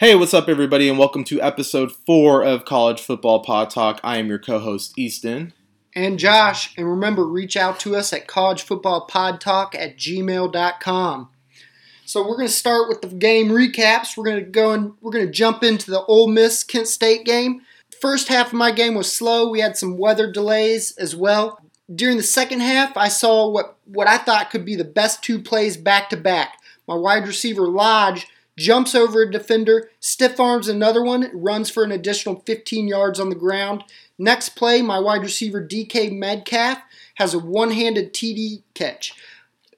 Hey, what's up, everybody, and welcome to episode four of College Football Pod Talk. I am your co host, Easton. And Josh, and remember, reach out to us at collegefootballpodtalk at gmail.com. So we're going to start with the game recaps. We're going to go and we're going to jump into the Ole Miss Kent State game. First half of my game was slow. We had some weather delays as well. During the second half, I saw what, what I thought could be the best two plays back to back. My wide receiver Lodge jumps over a defender, stiff arms another one, runs for an additional 15 yards on the ground. Next play, my wide receiver DK Metcalf has a one handed TD catch.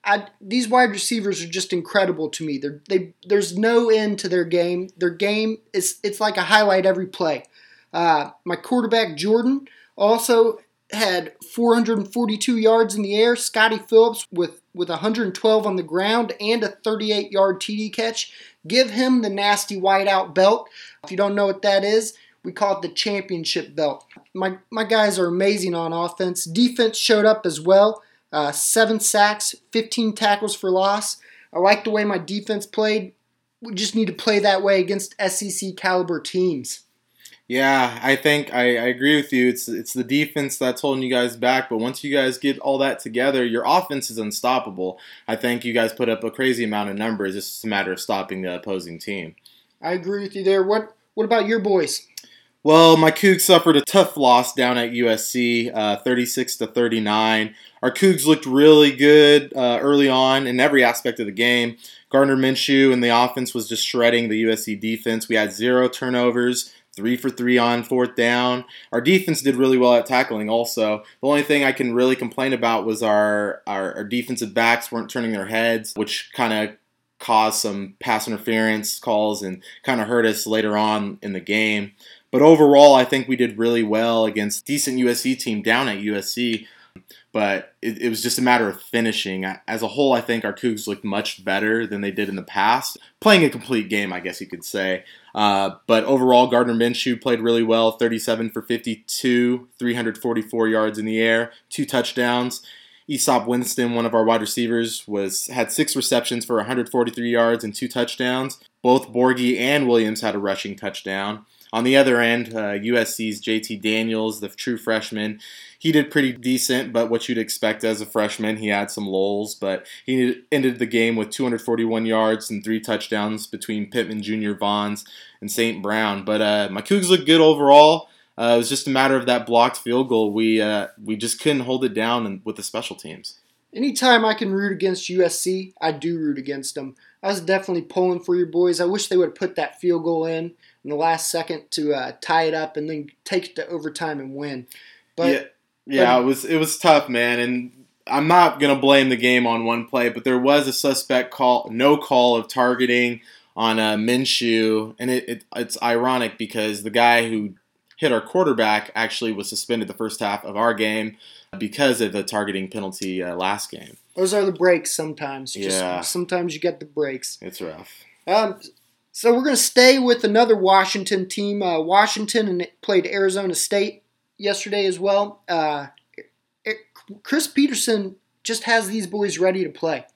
I, these wide receivers are just incredible to me. They're, they, there's no end to their game. Their game is it's like a highlight every play. Uh, my quarterback Jordan also had 442 yards in the air. Scotty Phillips with with 112 on the ground and a 38 yard TD catch. Give him the nasty whiteout belt. If you don't know what that is, we call it the championship belt. My, my guys are amazing on offense. Defense showed up as well. Uh, seven sacks, 15 tackles for loss. I like the way my defense played. We just need to play that way against SEC caliber teams. Yeah, I think I, I, agree with you. It's it's the defense that's holding you guys back, but once you guys get all that together, your offense is unstoppable. I think you guys put up a crazy amount of numbers. It's just a matter of stopping the opposing team. I agree with you there. What what about your boys? Well, my Cougs suffered a tough loss down at USC, uh, 36 to 39. Our Cougs looked really good uh, early on in every aspect of the game. Gardner Minshew and the offense was just shredding the USC defense. We had zero turnovers three for three on fourth down. Our defense did really well at tackling also. The only thing I can really complain about was our, our, our defensive backs weren't turning their heads, which kind of caused some pass interference calls and kind of hurt us later on in the game. But overall, I think we did really well against decent USC team down at USC but it, it, was just a matter of finishing. As a whole, I think our Cougs looked much better than they did in the past. Playing a complete game, I guess you could say. Uh, but overall, Gardner Minshew played really well 37 for 52, 344 yards in the air, two touchdowns. Easop Winston, one of our wide receivers, was had six receptions for 143 yards and two touchdowns. Both Borghi and Williams had a rushing touchdown. On the other end, uh, USC's JT Daniels, the true freshman, he did pretty decent, but what you'd expect as a freshman, he had some lulls, but he ended the game with 241 yards and three touchdowns between Pittman Jr., Vaughns, and St. Brown. But uh, my Cougs looked good overall. Uh, it was just a matter of that blocked field goal. We uh, we just couldn't hold it down with the special teams. Anytime I can root against USC, I do root against them. I was definitely pulling for your boys. I wish they would have put that field goal in in the last second to uh, tie it up and then take it to overtime and win. But yeah. Yeah, it was it was tough, man, and I'm not gonna blame the game on one play, but there was a suspect call, no call of targeting on uh, Minshew, and it, it, it's ironic because the guy who hit our quarterback actually was suspended the first half of our game because of the targeting penalty uh, last game. Those are the breaks sometimes. Just, yeah. Sometimes you get the breaks. It's rough. Um, so we're going to stay with another Washington team. Uh, Washington and played Arizona State yesterday as well. Uh, it, Chris Petersen just has these boys ready to play.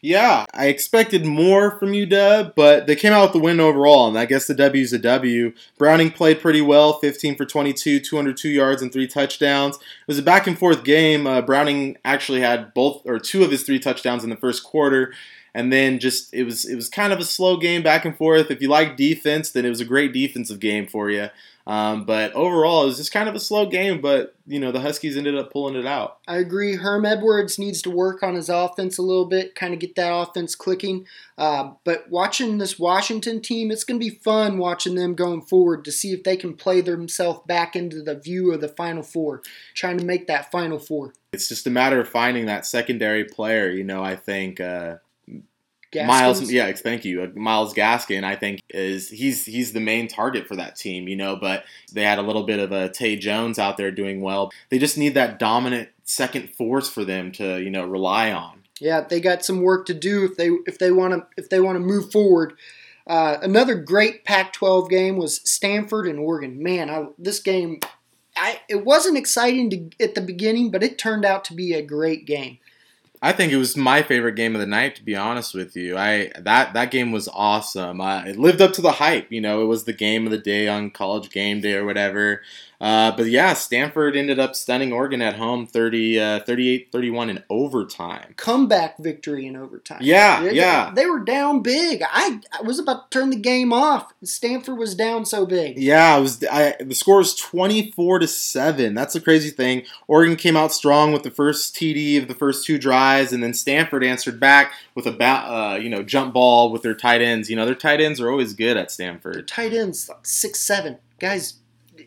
Yeah, I expected more from UW, but they came out with the win overall, and I guess the W is a W. Browning played pretty well, 15 for 22, 202 yards and three touchdowns. It was a back and forth game. Uh, Browning actually had both or two of his three touchdowns in the first quarter, and then just it was it was kind of a slow game back and forth. If you like defense, then it was a great defensive game for you. Um, but overall, it was just kind of a slow game. But you know, the Huskies ended up pulling it out. I agree. Herm Edwards needs to work on his offense a little bit, kind of get that offense clicking. Uh, but watching this Washington team, it's going to be fun watching them going forward to see if they can play themselves back into the view of the Final Four, trying to make that Final Four. It's just a matter of finding that secondary player. You know, I think. Uh, Gaskins? Myles, yeah, thank you. Myles Gaskin, I think is he's he's the main target for that team, you know. But they had a little bit of a Tay Jones out there doing well. They just need that dominant second force for them to you know rely on. Yeah, they got some work to do if they if they want to if they want to move forward. Uh, another great Pac-12 game was Stanford and Oregon. Man, I, this game, I, it wasn't exciting to, at the beginning, but it turned out to be a great game. I think it was my favorite game of the night. To be honest with you, I that that game was awesome. Uh, it lived up to the hype. You know, it was the game of the day on College Game Day or whatever. Uh, but yeah, Stanford ended up stunning Oregon at home 30, uh, 38-31 in overtime. Comeback victory in overtime. Yeah, They- yeah. They were down big. I, I was about to turn the game off. Stanford was down so big. Yeah, it was. I, the score was twenty four to seven. That's the crazy thing. Oregon came out strong with the first TD of the first two drives, and then Stanford answered back with a ba- uh, you know jump ball with their tight ends. You know their tight ends are always good at Their Stanford. tight ends like six seven guys,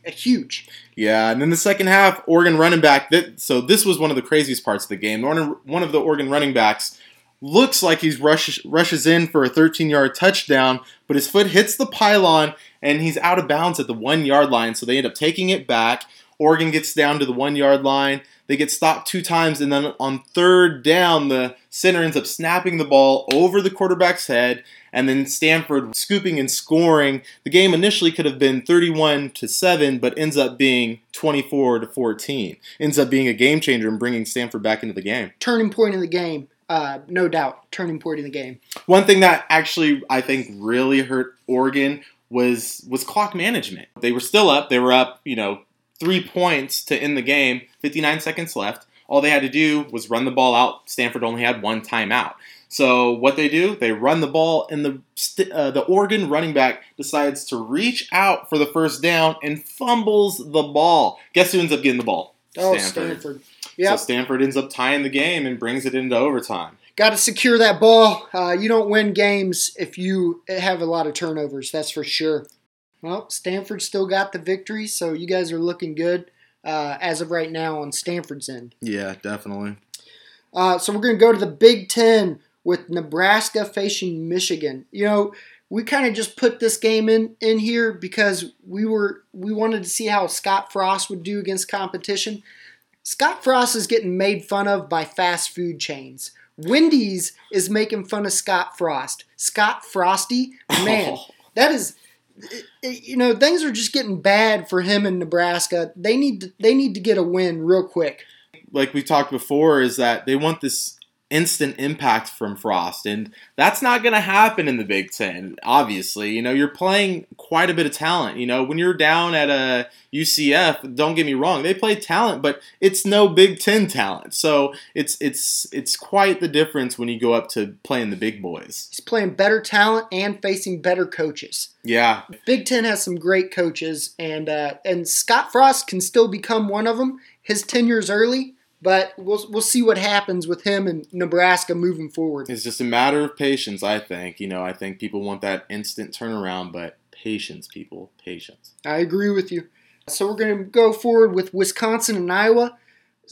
huge. Yeah, and then the second half, Oregon running back. That so this was one of the craziest parts of the game. One of the Oregon running backs looks like he's rushes rushes in for a 13 yard touchdown, but his foot hits the pylon and he's out of bounds at the one yard line. So they end up taking it back. Oregon gets down to the one yard line. They get stopped two times, and then on third down, the center ends up snapping the ball over the quarterback's head, and then Stanford scooping and scoring. The game initially could have been 31 to 7, but ends up being 24 to 14. Ends up being a game changer and bringing Stanford back into the game. Turning point in the game. Uh, no doubt, turning point in the game. One thing that actually I think really hurt Oregon was was clock management. They were still up. They were up, you know, three points to end the game. 59 seconds left. All they had to do was run the ball out. Stanford only had one timeout. So what they do, they run the ball, and the uh, the Oregon running back decides to reach out for the first down and fumbles the ball. Guess who ends up getting the ball? Oh, Stanford. Yep. So Stanford ends up tying the game and brings it into overtime. Got to secure that ball. Uh, you don't win games if you have a lot of turnovers. That's for sure. Well, Stanford still got the victory, so you guys are looking good uh, as of right now on Stanford's end. Yeah, definitely. Uh, so we're going to go to the Big Ten with Nebraska facing Michigan. You know, we kind of just put this game in in here because we were we wanted to see how Scott Frost would do against competition. Scott Frost is getting made fun of by fast food chains. Wendy's is making fun of Scott Frost. Scott Frosty, man, that is you know things are just getting bad for him in Nebraska. They need to, they need to get a win real quick. like we talked before, is that they want this instant impact from Frost, and that's not going to happen in the Big Ten. Obviously, you know you're playing quite a bit of talent. You know when you're down at a UCF, don't get me wrong, they play talent, but it's no Big Ten talent. So it's it's it's quite the difference when you go up to playing the big boys. He's playing better talent and facing better coaches. Yeah, Big Ten has some great coaches, and uh, and Scott Frost can still become one of them. His tenure's early, but we'll we'll see what happens with him and Nebraska moving forward. it's just a matter of patience. I think. You know, I think people want that instant turnaround, but patience, people, patience. I agree with you. So we're going to go forward with Wisconsin and Iowa.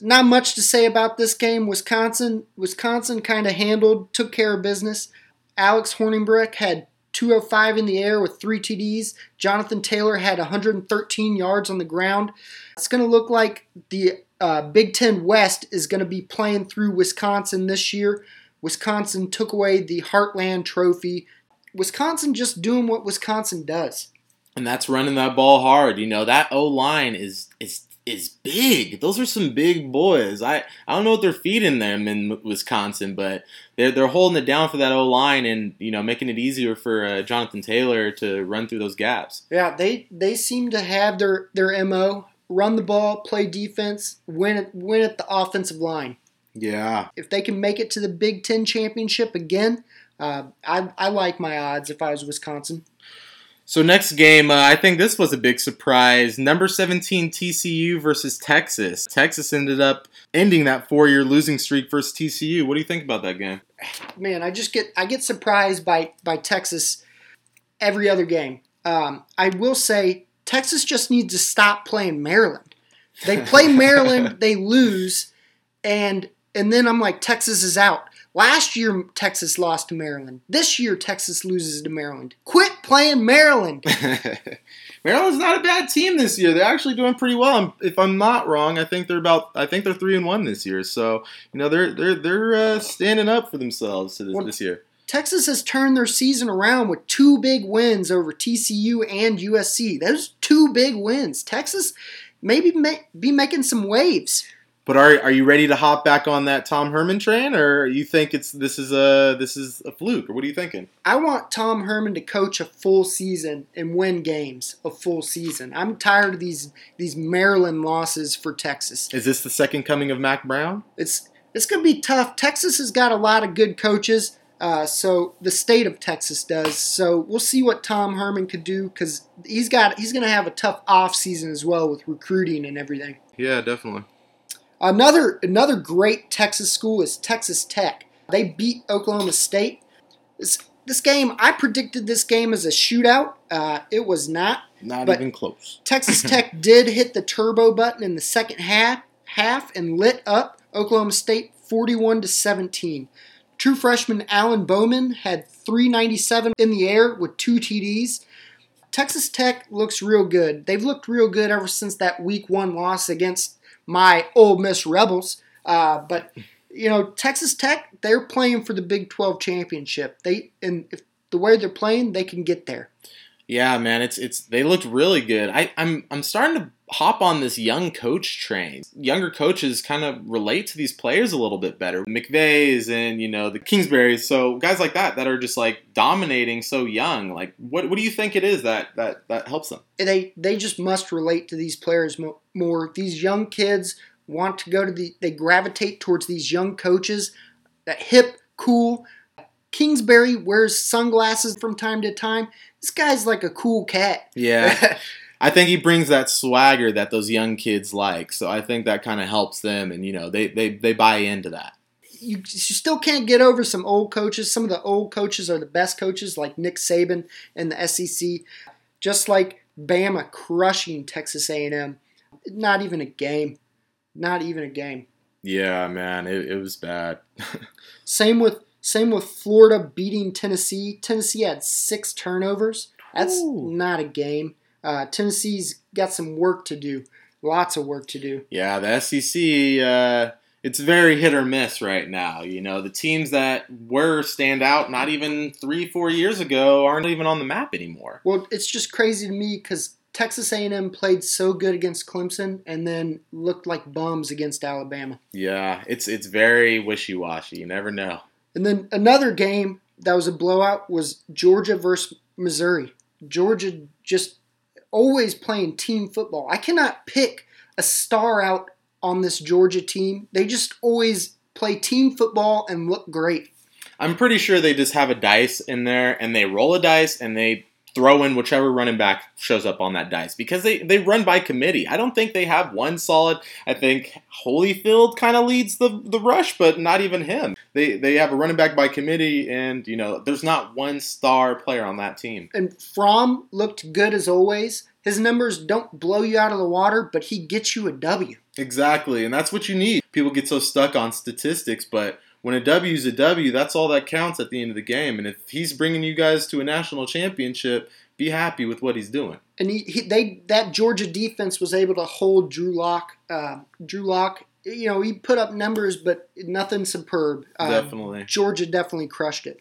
Not much to say about this game. Wisconsin, Wisconsin kind of handled, took care of business. Alex Hornibrook had 205 in the air with three TDs. Jonathan Taylor had 113 yards on the ground. It's going to look like the uh, Big Ten West is going to be playing through Wisconsin this year. Wisconsin took away the Heartland Trophy. Wisconsin just doing what Wisconsin does. and that's running that ball hard. You know that O line is is is big. Those are some big boys. I, I don't know what they're feeding them in Wisconsin, but they're they're holding it down for that O line and you know making it easier for uh, Jonathan Taylor to run through those gaps. Yeah, they they seem to have their their mo: run the ball, play defense, win it, win at the offensive line. Yeah, If they can make it to the Big Ten championship again, uh, I I like my odds if I was Wisconsin. So next game, uh, I think this was a big surprise. Number 17 TCU versus Texas. Texas ended up ending that four-year losing streak versus TCU. What do you think about that game? Man, I just get I get surprised by by Texas every other game. Um, I will say Texas just needs to stop playing Maryland. They play Maryland, they lose, and and then I'm like Texas is out. Last year Texas lost to Maryland. This year Texas loses to Maryland. Quit playing Maryland. Maryland's not a bad team this year. They're actually doing pretty well. If I'm not wrong, I think they're about. I think they're three and one this year. So you know they're they're they're uh, standing up for themselves to this, Well- this year. Texas has turned their season around with two big wins over TCU and USC. Those two big wins. Texas maybe may, be making some waves. But are are you ready to hop back on that Tom Herman train, or you think it's this is a this is a fluke, or what are you thinking? I want Tom Herman to coach a full season and win games a full season. I'm tired of these these Maryland losses for Texas. Is this the second coming of Mack Brown? It's it's going to be tough. Texas has got a lot of good coaches. Uh, so the state of Texas does. So we'll see what Tom Herman could do because he's got he's going to have a tough off season as well with recruiting and everything. Yeah, definitely. Another another great Texas school is Texas Tech. They beat Oklahoma State. This, this game, I predicted this game as a shootout. Uh, it was not. Not But- even close. Texas Tech did hit the turbo button in the second half, half and lit up Oklahoma State 41 to 17. True freshman Alan Bowman had 397 in the air with two TDs. Texas Tech looks real good. They've looked real good ever since that week one loss against my Ole Miss Rebels. Uh, but you know, Texas Tech, they're playing for the Big 12 championship. They and if the way they're playing, they can get there. Yeah, man, it's it's they looked really good. I, I'm I'm starting to hop on this young coach train. Younger coaches kind of relate to these players a little bit better. McVay's and you know the Kingsbury's, so guys like that that are just like dominating so young. Like, what what do you think it is that that that helps them? they they just must relate to these players mo- more. These young kids want to go to the they gravitate towards these young coaches that hip, cool. Kingsbury wears sunglasses from time to time. This guy's like a cool cat. Yeah, I think he brings that swagger that those young kids like. So I think that kind of helps them, and you know they they they buy into that. you, you still can't get over some old coaches. Some of the old coaches are the best coaches, like Nick Saban and the SEC. Just like Bama crushing Texas A&M. Not even a game. Not even a game. Yeah, man, it, it was bad. Same with same with Florida beating Tennessee. Tennessee had six turnovers. That's Ooh. not a game. Uh, Tennessee's got some work to do. Lots of work to do. Yeah, the SEC, uh, it's very hit or miss right now. You know, the teams that were stand out not even three, four years ago aren't even on the map anymore. Well, it's just crazy to me because Texas A&M played so good against Clemson and then looked like bums against Alabama. Yeah, it's it's very wishy washy. You never know. And then another game that was a blowout was Georgia versus Missouri. Georgia just always playing team football. I cannot pick a star out on this Georgia team. They just always play team football and look great. I'm pretty sure they just have a dice in there and they roll a dice and they throw in whichever running back shows up on that dice because they, they run by committee. I don't think they have one solid. I think Holyfield kind of leads the, the rush, but not even him. They they have a running back by committee and you know there's not one star player on that team. And Fromm looked good as always. His numbers don't blow you out of the water, but he gets you a W. Exactly, and that's what you need. People get so stuck on statistics, but when a W is a W, that's all that counts at the end of the game. And if he's bringing you guys to a national championship, be happy with what he's doing. and he, he they that Georgia defense was able to hold Drew Lock. Uh, Drew Lock, you know, he put up numbers, but nothing superb. Uh, Definitely. Georgia definitely crushed it.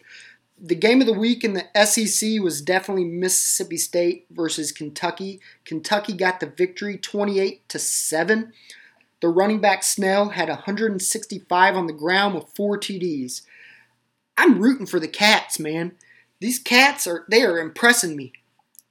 The game of the week in the SEC was definitely Mississippi State versus Kentucky. Kentucky got the victory, twenty-eight to seven. The running back Snell had 165 on the ground with four TDs. I'm rooting for the Cats, man. These Cats are they are impressing me.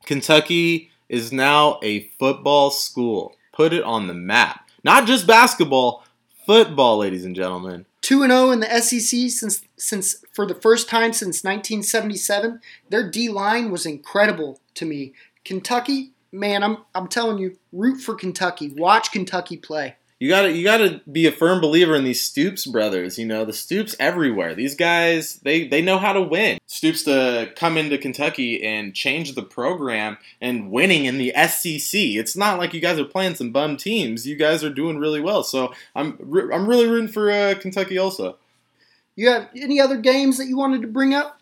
Kentucky is now a football school. Put it on the map. Not just basketball, football, ladies and gentlemen. 2 and 0 in the SEC since since for the first time since 1977. Their D line was incredible to me. Kentucky, man, I'm I'm telling you, root for Kentucky. Watch Kentucky play. You gotta you gotta be a firm believer in these Stoops brothers. You know the Stoops everywhere. These guys they they know how to win. Stoops to come into Kentucky and change the program and winning in the SEC. It's not like you guys are playing some bum teams. You guys are doing really well. So I'm I'm really rooting for uh, Kentucky also. You have any other games that you wanted to bring up?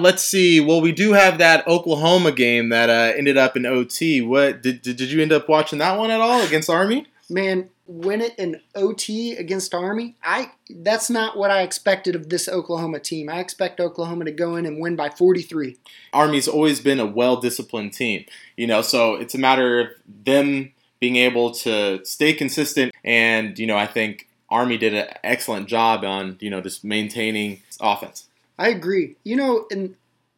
Let's see. Well, we do have that Oklahoma game that uh, ended up in OT. What did, did did you end up watching that one at all against Army? Man, win it in OT against Army. I that's not what I expected of this Oklahoma team. I expect Oklahoma to go in and win by 43. Army's always been a well disciplined team, you know, so it's a matter of them being able to stay consistent. And, you know, I think Army did an excellent job on, you know, just maintaining offense. I agree. You know, and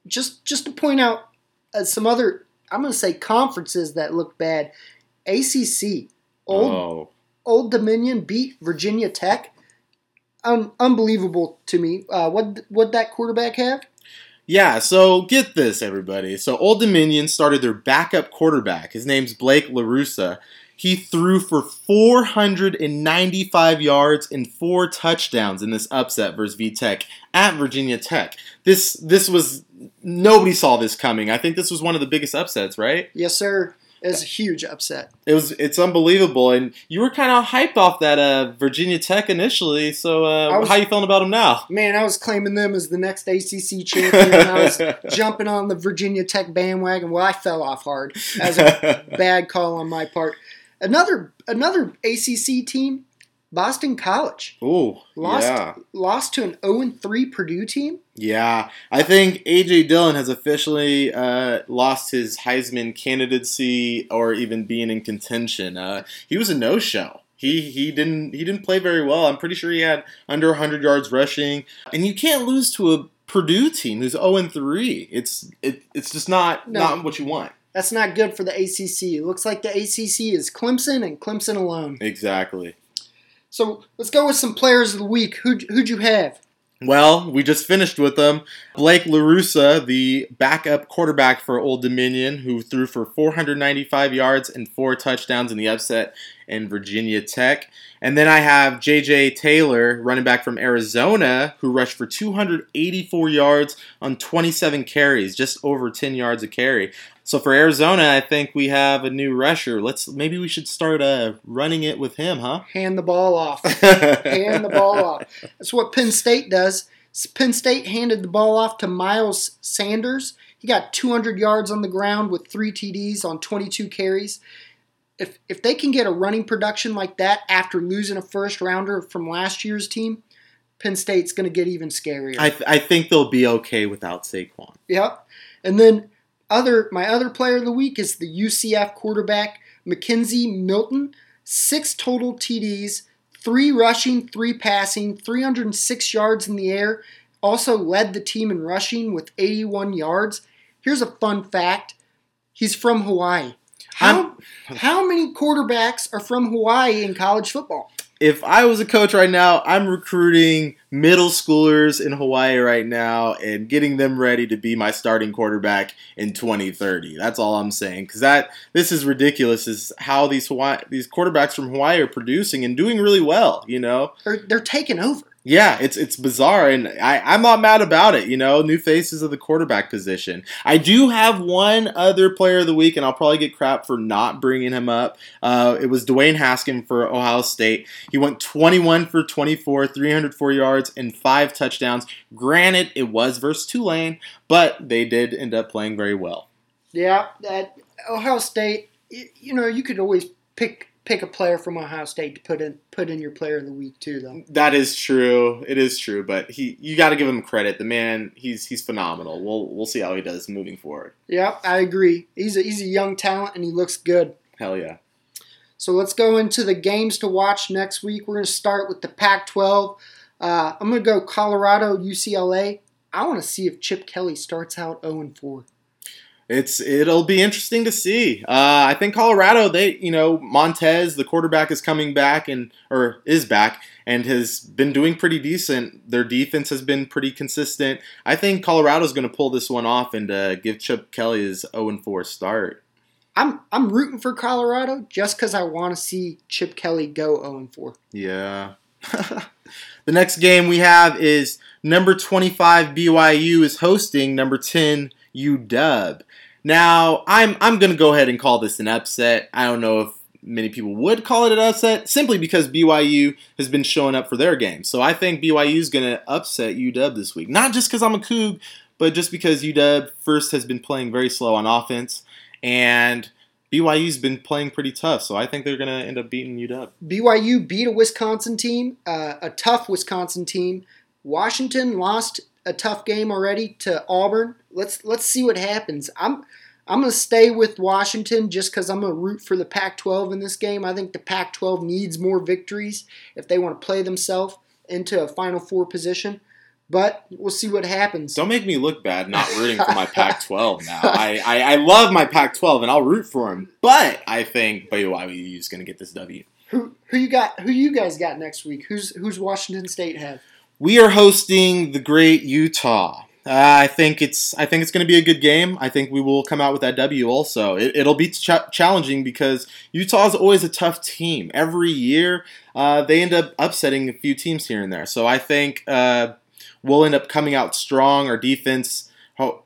just just to point out uh, some other, I'm going to say conferences that look bad. ACC, Old oh. Old Dominion beat Virginia Tech. Un- unbelievable to me. Uh, what what that quarterback have? Yeah, so get this, everybody. So Old Dominion started their backup quarterback. His name's Blake LaRussa. He threw for 495 yards and four touchdowns in this upset versus VTech at Virginia Tech. This this was nobody saw this coming. I think this was one of the biggest upsets, right? Yes, sir. It's a huge upset. It was it's unbelievable, and you were kind of hyped off that uh, Virginia Tech initially. So uh, was- how you feeling about them now? Man, I was claiming them as the next ACC champion. I was jumping on the Virginia Tech bandwagon. Well, I fell off hard. That was a bad call on my part. Another another ACC team, Boston College, Ooh, lost yeah. lost to an 0 3 Purdue team. Yeah, I think AJ Dillon has officially uh, lost his Heisman candidacy or even being in contention. Uh, he was a no-show. He he didn't he didn't play very well. I'm pretty sure he had under 100 yards rushing, and you can't lose to a Purdue team who's 0 3. It's it, it's just not No. not what you want. That's not good for the ACC. It looks like the ACC is Clemson and Clemson alone. Exactly. So let's go with some players of the week. Who'd, who'd you have? Well, we just finished with them. Blake LaRussa, the backup quarterback for Old Dominion, who threw for 495 yards and four touchdowns in the upset in Virginia Tech. And then I have J.J. Taylor, running back from Arizona, who rushed for 284 yards on 27 carries, just over 10 yards a carry. So for Arizona, I think we have a new rusher. Let's maybe we should start uh, running it with him, huh? Hand the ball off. Hand the ball off. That's what Penn State does. Penn State handed the ball off to Miles Sanders. He got 200 yards on the ground with three TDs on 22 carries. If if they can get a running production like that after losing a first rounder from last year's team, Penn State's going to get even scarier. I, th- I think they'll be okay without Saquon. Yep. And then other my other player of the week is the UCF quarterback McKenzie Milton. Six total TDs, three rushing, three passing, 306 yards in the air. Also led the team in rushing with 81 yards. Here's a fun fact: he's from Hawaii. How how many quarterbacks are from Hawaii in college football? If I was a coach right now, I'm recruiting middle schoolers in Hawaii right now and getting them ready to be my starting quarterback in 2030. That's all I'm saying because that this is ridiculous. Is how these Hawaii these quarterbacks from Hawaii are producing and doing really well. You know, They're, they're taking over. Yeah, it's it's bizarre, and I, I'm not mad about it. You know, new faces of the quarterback position. I do have one other player of the week, and I'll probably get crap for not bringing him up. Uh, it was Dwayne Haskin for Ohio State. He went 21 for 24, 304 yards, and five touchdowns. Granted, it was versus Tulane, but they did end up playing very well. Yeah, that Ohio State. You know, you could always pick pick a player from Ohio State to put in put in your player of the week too, though. That is true. It is true, but he you got to give him credit. The man, he's he's phenomenal. We'll we'll see how he does moving forward. Yeah, I agree. He's a, he's a young talent and he looks good. Hell yeah. So let's go into the games to watch next week. We're going to start with the Pac-12. Uh, I'm going to go Colorado, UCLA. I want to see if Chip Kelly starts out 0 4. It's it'll be interesting to see. Uh, I think Colorado, they you know Montez, the quarterback, is coming back and or is back and has been doing pretty decent. Their defense has been pretty consistent. I think Colorado's going to pull this one off and uh, give Chip Kelly his 0 4 start. I'm I'm rooting for Colorado just because I want to see Chip Kelly go 0 4. Yeah. the next game we have is number 25 BYU is hosting number 10 UW. Now, I'm I'm going to go ahead and call this an upset. I don't know if many people would call it an upset simply because BYU has been showing up for their game. So I think BYU is going to upset UW this week. Not just because I'm a Coug, but just because UW first has been playing very slow on offense and BYU's been playing pretty tough. So I think they're going to end up beating UW. BYU beat a Wisconsin team, uh, a tough Wisconsin team. Washington lost a tough game already to Auburn. Let's let's see what happens. I'm I'm going to stay with Washington just because I'm going to root for the Pac 12 in this game. I think the Pac 12 needs more victories if they want to play themselves into a Final Four position. But we'll see what happens. Don't make me look bad not rooting for my Pac 12 now. I, I, I, love my Pac 12 and I'll root for him. But I think BYU is going to get this W. Who, who you got? Who you guys got next week? Who's who's Washington State have? We are hosting the great Utah. Uh, I think it's I think it's going to be a good game. I think we will come out with that W. Also, it, will be ch- challenging because Utah is always a tough team. Every year, uh, they end up upsetting a few teams here and there. So I think uh, we'll end up coming out strong. Our defense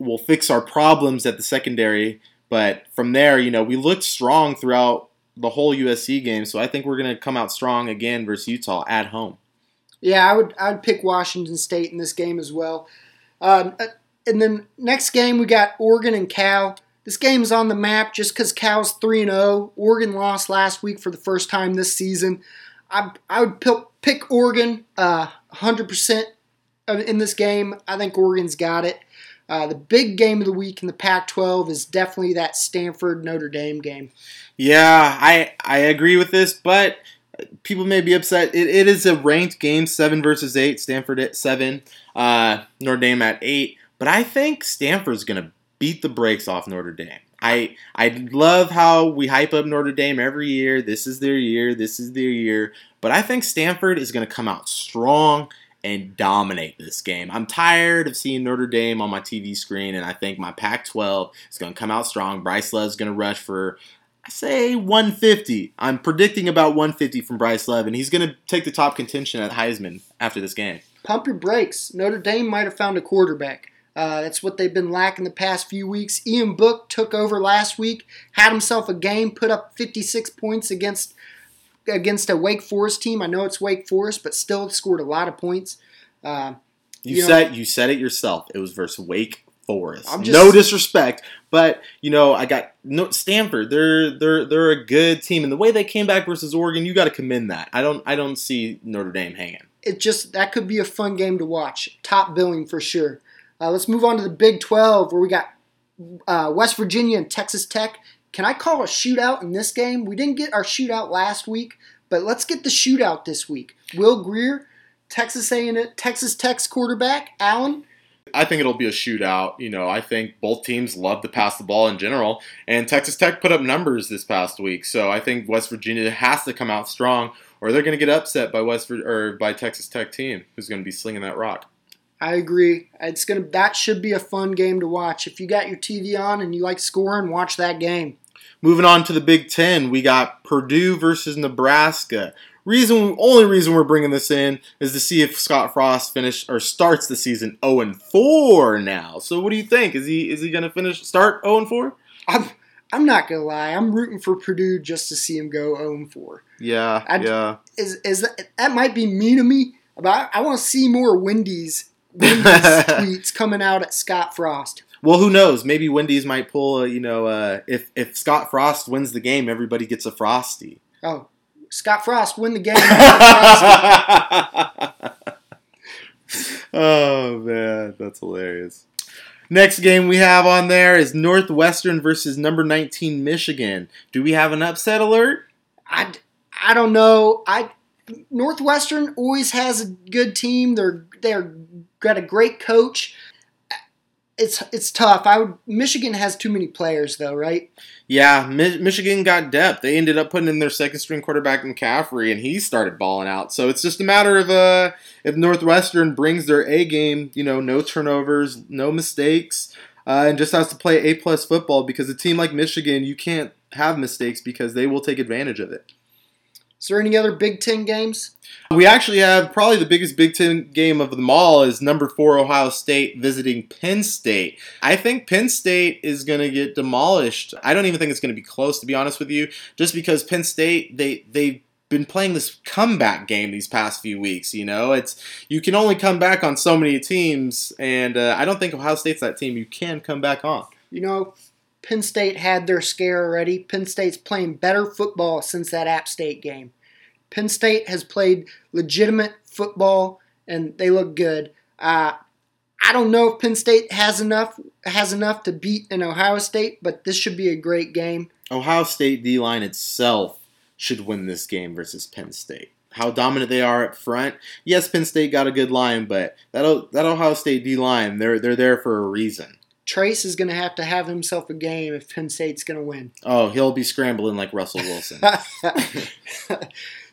will fix our problems at the secondary, but from there, you know, we looked strong throughout the whole USC game. So I think we're going to come out strong again versus Utah at home. Yeah, I would I'd pick Washington State in this game as well. Um, uh, and then next game we got Oregon and Cal. This game is on the map just because Cal's three and zero. Oh. Oregon lost last week for the first time this season. I I would pick Oregon uh, hundred percent in this game. I think Oregon's got it. Uh, the big game of the week in the Pac-12 is definitely that Stanford Notre Dame game. Yeah, I I agree with this, but people may be upset. It, it is a ranked game, seven versus eight. Stanford at seven, uh, Notre Dame at eight. But I think Stanford's going to beat the brakes off Notre Dame. I I love how we hype up Notre Dame every year. This is their year. This is their year. But I think Stanford is going to come out strong and dominate this game. I'm tired of seeing Notre Dame on my TV screen, and I think my Pac-12 is going to come out strong. Bryce Love is going to rush for I say 150. I'm predicting about 150 from Bryce Love, and he's going to take the top contention at Heisman after this game. Pump your brakes. Notre Dame might have found a quarterback. Uh, that's what they've been lacking the past few weeks. Ian Book took over last week, had himself a game, put up 56 points against against a Wake Forest team. I know it's Wake Forest, but still scored a lot of points. Uh, you, you know, said you said it yourself. It was versus Wake Forest. Just, no disrespect, but you know I got no Stanford. They're they're they're a good team, and the way they came back versus Oregon, you got to commend that. I don't I don't see Notre Dame hanging. It just that could be a fun game to watch. Top billing for sure. Uh, let's move on to the Big Twelve, where we got uh, West Virginia and Texas Tech. Can I call a shootout in this game? We didn't get our shootout last week, but let's get the shootout this week. Will Grier, Texas A&M, Texas Tech's quarterback, Alan I think it'll be a shootout. You know, I think both teams love to pass the ball in general, and Texas Tech put up numbers this past week. So I think West Virginia has to come out strong, or they're going to get upset by West or by Texas Tech team, who's going to be slinging that rock. I agree. It's gonna that should be a fun game to watch. If you got your TV on and you like scoring, watch that game. Moving on to the Big Ten, we got Purdue versus Nebraska. Reason only reason we're bringing this in is to see if Scott Frost finish or starts the season 0 and 4 now. So what do you think? Is he is he gonna finish start 0 and 4? I'm I'm not gonna lie. I'm rooting for Purdue just to see him go 0 and 4. Yeah, I'd, yeah. Is is that, that might be mean of me, but I, I want to see more Wendy's Wendy's tweets coming out at Scott Frost. Well, who knows? Maybe Wendy's might pull. A, you know, uh, if if Scott Frost wins the game, everybody gets a frosty. Oh, Scott Frost win the game. oh man, that's hilarious. Next game we have on there is Northwestern versus number 19 Michigan. Do we have an upset alert? I, I don't know. I Northwestern always has a good team. They're they're got a great coach it's it's tough. I would Michigan has too many players though, right? Yeah, Mi- Michigan got depth. They ended up putting in their second string quarterback McCaffrey, and he started balling out. So it's just a matter of uh, if Northwestern brings their A game, you know, no turnovers, no mistakes, uh, and just has to play A plus football. Because a team like Michigan, you can't have mistakes because they will take advantage of it. Is there any other Big Ten games? We actually have probably the biggest Big Ten game of them all is number four Ohio State visiting Penn State. I think Penn State is going to get demolished. I don't even think it's going to be close, to be honest with you, just because Penn State they they been playing this comeback game these past few weeks. You know, it's you can only come back on so many teams, and uh, I don't think Ohio State's that team you can come back on. You know, Penn State had their scare already. Penn State's playing better football since that App State game. Penn State has played legitimate football and they look good. Uh, I don't know if Penn State has enough has enough to beat an Ohio State, but this should be a great game. Ohio State D line itself should win this game versus Penn State. How dominant they are up front. Yes, Penn State got a good line, but that that Ohio State D line, they're they're there for a reason. Trace is going to have to have himself a game if Penn State's going to win. Oh, he'll be scrambling like Russell Wilson.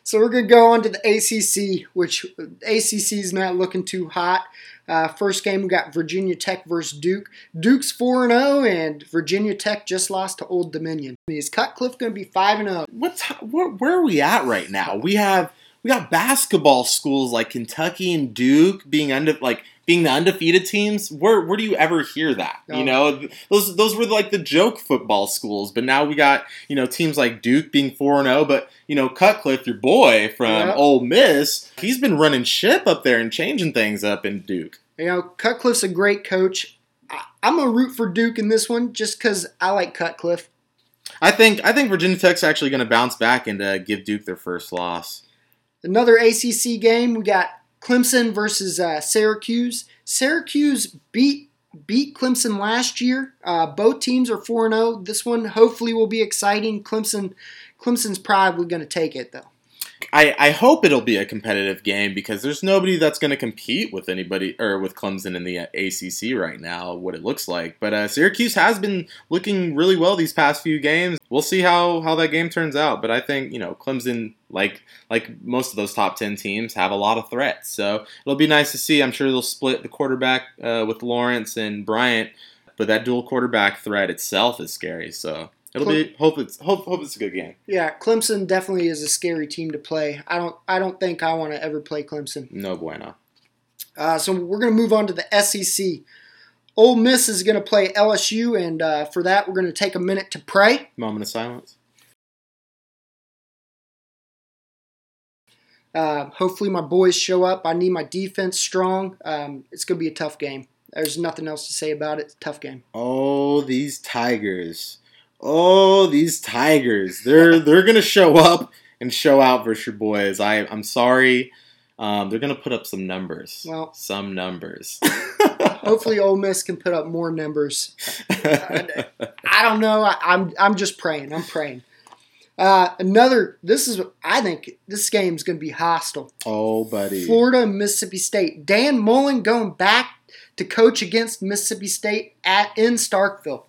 so we're going to go on to the ACC, which ACC is not looking too hot. Uh, first game, we got Virginia Tech versus Duke. Duke's 4 0, and Virginia Tech just lost to Old Dominion. Is Cutcliffe going to be 5 and 0? What's where, where are we at right now? We have we got basketball schools like Kentucky and Duke being under like being the undefeated teams, where where do you ever hear that? You know, those those were like the joke football schools, but now we got you know teams like Duke being four and zero, oh, but you know Cutcliffe, your boy from yep. Ole Miss, he's been running ship up there and changing things up in Duke. You know, Cutcliffe's a great coach. I, I'm a root for Duke in this one just because I like Cutcliffe. I think I think Virginia Tech's actually going to bounce back and uh, give Duke their first loss. Another ACC game. We got Clemson versus uh, Syracuse. Syracuse beat beat Clemson last year. Uh, both teams are 4 0. This one hopefully will be exciting. Clemson Clemson's probably going to take it though. I, I hope it'll be a competitive game because there's nobody that's going to compete with anybody or with Clemson in the ACC right now. What it looks like, but uh, Syracuse has been looking really well these past few games. We'll see how how that game turns out. But I think you know Clemson, like like most of those top ten teams, have a lot of threats. So it'll be nice to see. I'm sure they'll split the quarterback uh, with Lawrence and Bryant, but that dual quarterback threat itself is scary. So It'll be hope it's hope hope it's a good game. Yeah, Clemson definitely is a scary team to play. I don't I don't think I want to ever play Clemson. No bueno. Uh, so we're going to move on to the SEC. Ole Miss is going to play LSU, and uh, for that we're going to take a minute to pray. Moment of silence. Uh, hopefully my boys show up. I need my defense strong. Um, it's going to be a tough game. There's nothing else to say about it. tough game. Oh, these Tigers oh, these Tigers, they're they're gonna show up and show out versus your boys. I I'm sorry. Um, they're gonna put up some numbers. Well, some numbers. hopefully, Ole Miss can put up more numbers. I, I don't know. I, I'm, I'm just praying. I'm praying. Uh, another. This is. I think this game's gonna be hostile. Oh, buddy. Florida Mississippi State. Dan Mullen going back to coach against Mississippi State at in Starkville.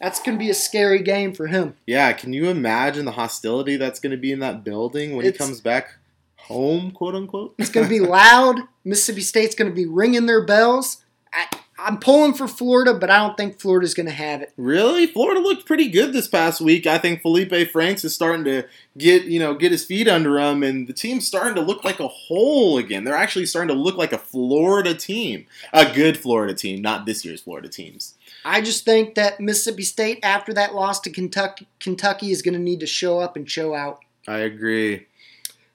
That's going to be a scary game for him. Yeah, can you imagine the hostility that's going to be in that building when it's, he comes back home, quote unquote? it's going to be loud. Mississippi State's going to be ringing their bells. I, I'm pulling for Florida, but I don't think Florida's going to have it. Really? Florida looked pretty good this past week. I think Felipe Franks is starting to get, you know, get his feet under him and the team's starting to look like a whole again. They're actually starting to look like a Florida team. A good Florida team, not this year's Florida teams. I just think that Mississippi State, after that loss to Kentucky, Kentucky is going to need to show up and show out. I agree.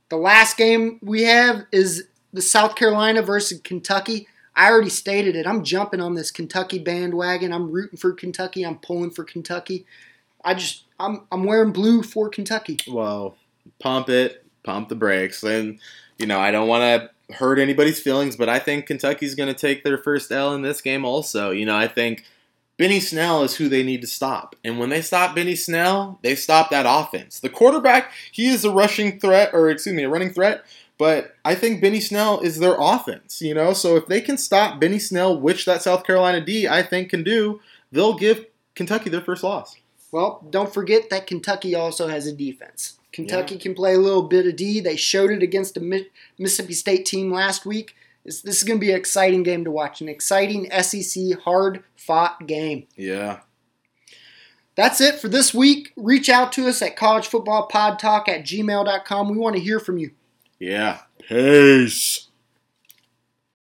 The last game we have is the South Carolina versus Kentucky. I already stated it. I'm jumping on this Kentucky bandwagon. I'm rooting for Kentucky. I'm pulling for Kentucky. I just I'm I'm wearing blue for Kentucky. Well, pump it, pump the brakes, and you know I don't want to hurt anybody's feelings, but I think Kentucky's going to take their first L in this game. Also, you know I think Benny Snell is who they need to stop. And when they stop Benny Snell, they stop that offense. The quarterback, he is a rushing threat, or excuse me, a running threat, but I think Benny Snell is their offense, you know? So if they can stop Benny Snell, which that South Carolina D I think can do, they'll give Kentucky their first loss. Well, don't forget that Kentucky also has a defense. Kentucky yeah. can play a little bit of D. They showed it against the Mississippi State team last week. This, this is going to be an exciting game to watch. An exciting SEC hard fought game. Yeah. That's it for this week. Reach out to us at collegefootballpodtalk at gmail.com. We want to hear from you. Yeah. Peace.